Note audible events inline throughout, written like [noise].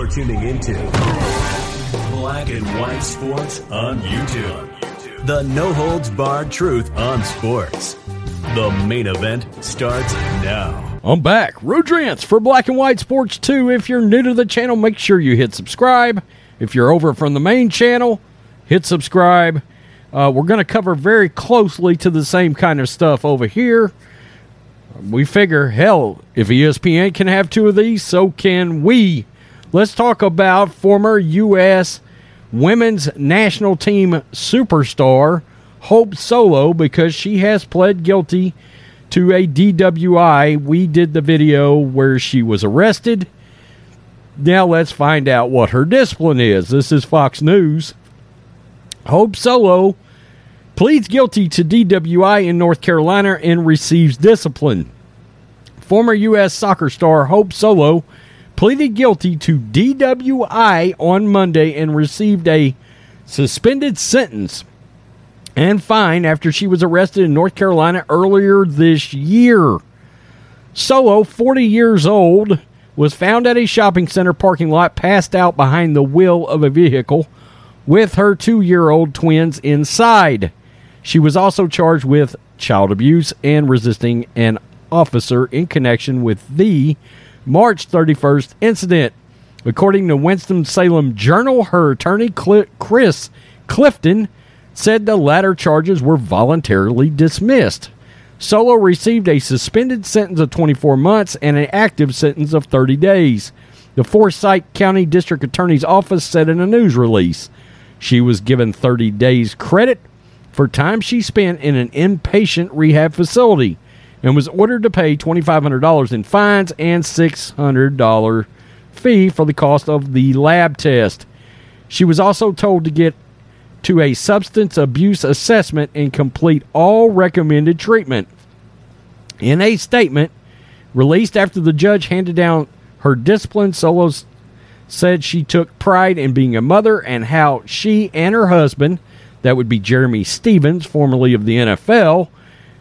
You're tuning into Black and White Sports on YouTube. The no holds barred truth on sports. The main event starts now. I'm back. Rudrance for Black and White Sports 2. If you're new to the channel, make sure you hit subscribe. If you're over from the main channel, hit subscribe. Uh, we're going to cover very closely to the same kind of stuff over here. We figure, hell, if ESPN can have two of these, so can we. Let's talk about former U.S. women's national team superstar Hope Solo because she has pled guilty to a DWI. We did the video where she was arrested. Now let's find out what her discipline is. This is Fox News. Hope Solo pleads guilty to DWI in North Carolina and receives discipline. Former U.S. soccer star Hope Solo pleaded guilty to DWI on Monday and received a suspended sentence and fine after she was arrested in North Carolina earlier this year. Solo, 40 years old, was found at a shopping center parking lot passed out behind the wheel of a vehicle with her two year old twins inside. She was also charged with child abuse and resisting an officer in connection with the March 31st incident. According to Winston-Salem Journal, her attorney, Chris Clifton, said the latter charges were voluntarily dismissed. Solo received a suspended sentence of 24 months and an active sentence of 30 days. The Forsyth County District Attorney's Office said in a news release. She was given 30 days credit for time she spent in an inpatient rehab facility and was ordered to pay $2,500 in fines and $600 fee for the cost of the lab test. She was also told to get to a substance abuse assessment and complete all recommended treatment. In a statement released after the judge handed down her discipline, Solos said she took pride in being a mother and how she and her husband, that would be Jerramy Stevens, formerly of the NFL,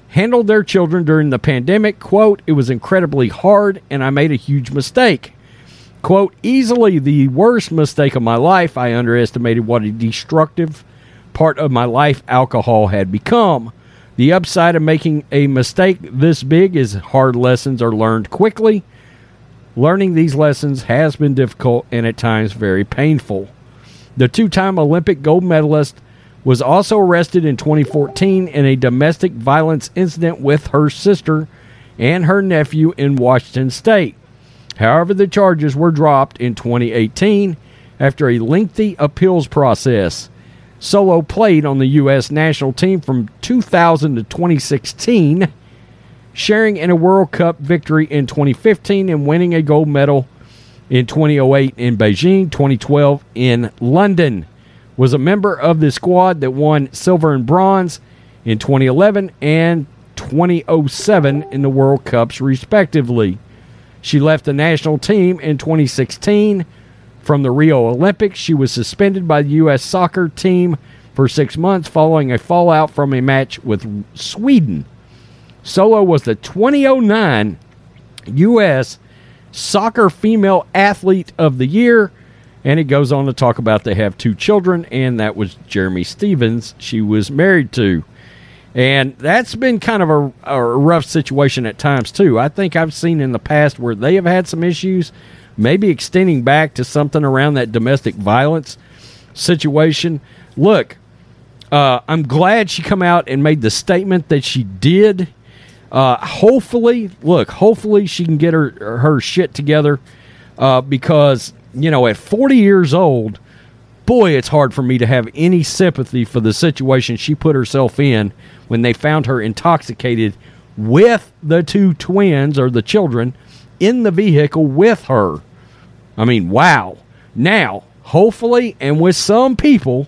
handled their children during the pandemic. Quote, it was incredibly hard and I made a huge mistake. Quote, easily the worst mistake of my life. I underestimated what a destructive part of my life alcohol had become. The upside of making a mistake this big is hard lessons are learned quickly. Learning these lessons has been difficult and at times very painful. The two time Olympic gold medalist was also arrested in 2014 in a domestic violence incident with her sister and her nephew in Washington state. However, the charges were dropped in 2018 after a lengthy appeals process. Solo played on the U.S. national team from 2000 to 2016, sharing in a World Cup victory in 2015 and winning a gold medal in 2008 in Beijing, 2012 in London. Was a member of the squad that won silver and bronze in 2011 and 2007 in the World Cups, respectively. She left the national team in 2016 from the Rio Olympics. She was suspended by the U.S. soccer team for six months following a fallout from a match with Sweden. Solo was the 2009 U.S. Soccer Female Athlete of the Year. And it goes on to talk about they have two children, and that was Jerramy Stevens she was married to. And that's been kind of a, a rough situation at times, too. I think I've seen in the past where they have had some issues maybe extending back to something around that domestic violence situation. Look, uh, I'm glad she come out and made the statement that she did. Uh, hopefully, look, hopefully she can get her her shit together uh, because you know at 40 years old, boy, it's hard for me to have any sympathy for the situation she put herself in when they found her intoxicated with the two twins or the children in the vehicle with her. I mean, wow. Now, hopefully, and with some people,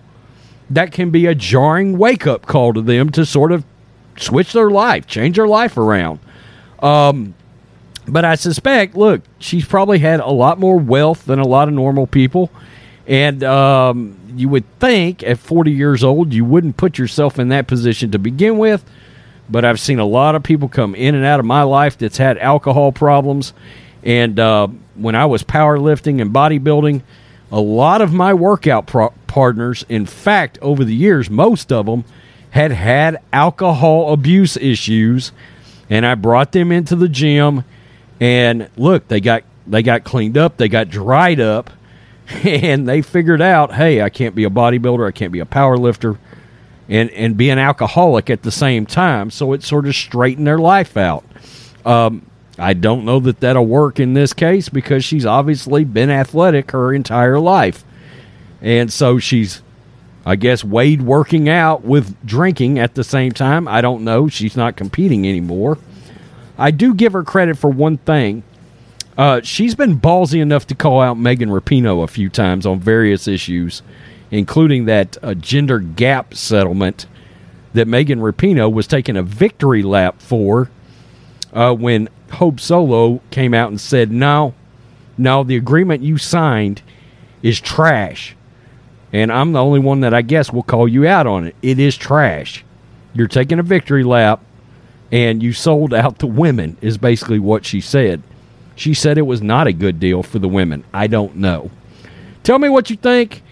that can be a jarring wake up call to them to sort of switch their life, change their life around. Um, but I suspect, look, she's probably had a lot more wealth than a lot of normal people. And um, you would think at 40 years old, you wouldn't put yourself in that position to begin with. But I've seen a lot of people come in and out of my life that's had alcohol problems And uh, when I was powerlifting and bodybuilding, a lot of my workout pro- partners, in fact, over the years, most of them had had alcohol abuse issues, and I brought them into the gym. And look, they got they got cleaned up, they got dried up, [laughs] and they figured out, hey, I can't be a bodybuilder, I can't be a power lifter, and and be an alcoholic at the same time. So it sort of straightened their life out. Um, I don't know that that'll work in this case because she's obviously been athletic her entire life, and so she's, I guess, weighed working out with drinking at the same time. I don't know. She's not competing anymore. I do give her credit for one thing uh, she's been ballsy enough to call out Megan Rapinoe a few times on various issues, including that uh, gender gap settlement that Megan Rapinoe was taking a victory lap for uh, when Hope Solo came out and said, No, no, the agreement you signed is trash. And I'm the only one that I guess will call you out on it. It is trash. You're taking a victory lap and you sold out the women, is basically what she said. She said it was not a good deal for the women. I don't know. Tell me what you think.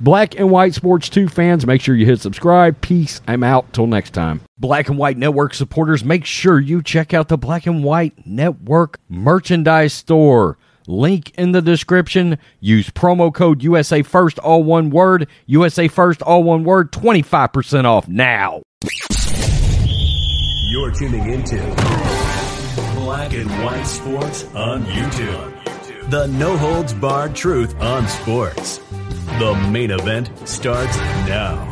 Black and White Sports 2 fans, make sure you hit subscribe. Peace. I'm out. Till next time. Black and White Network supporters, make sure you check out the Black and White Network merchandise store. Link in the description. Use promo code USA First, all one word. USA First, all one word. 25% off now. You're tuning into Black and White Sports on YouTube. The no holds barred truth on sports. The main event starts now.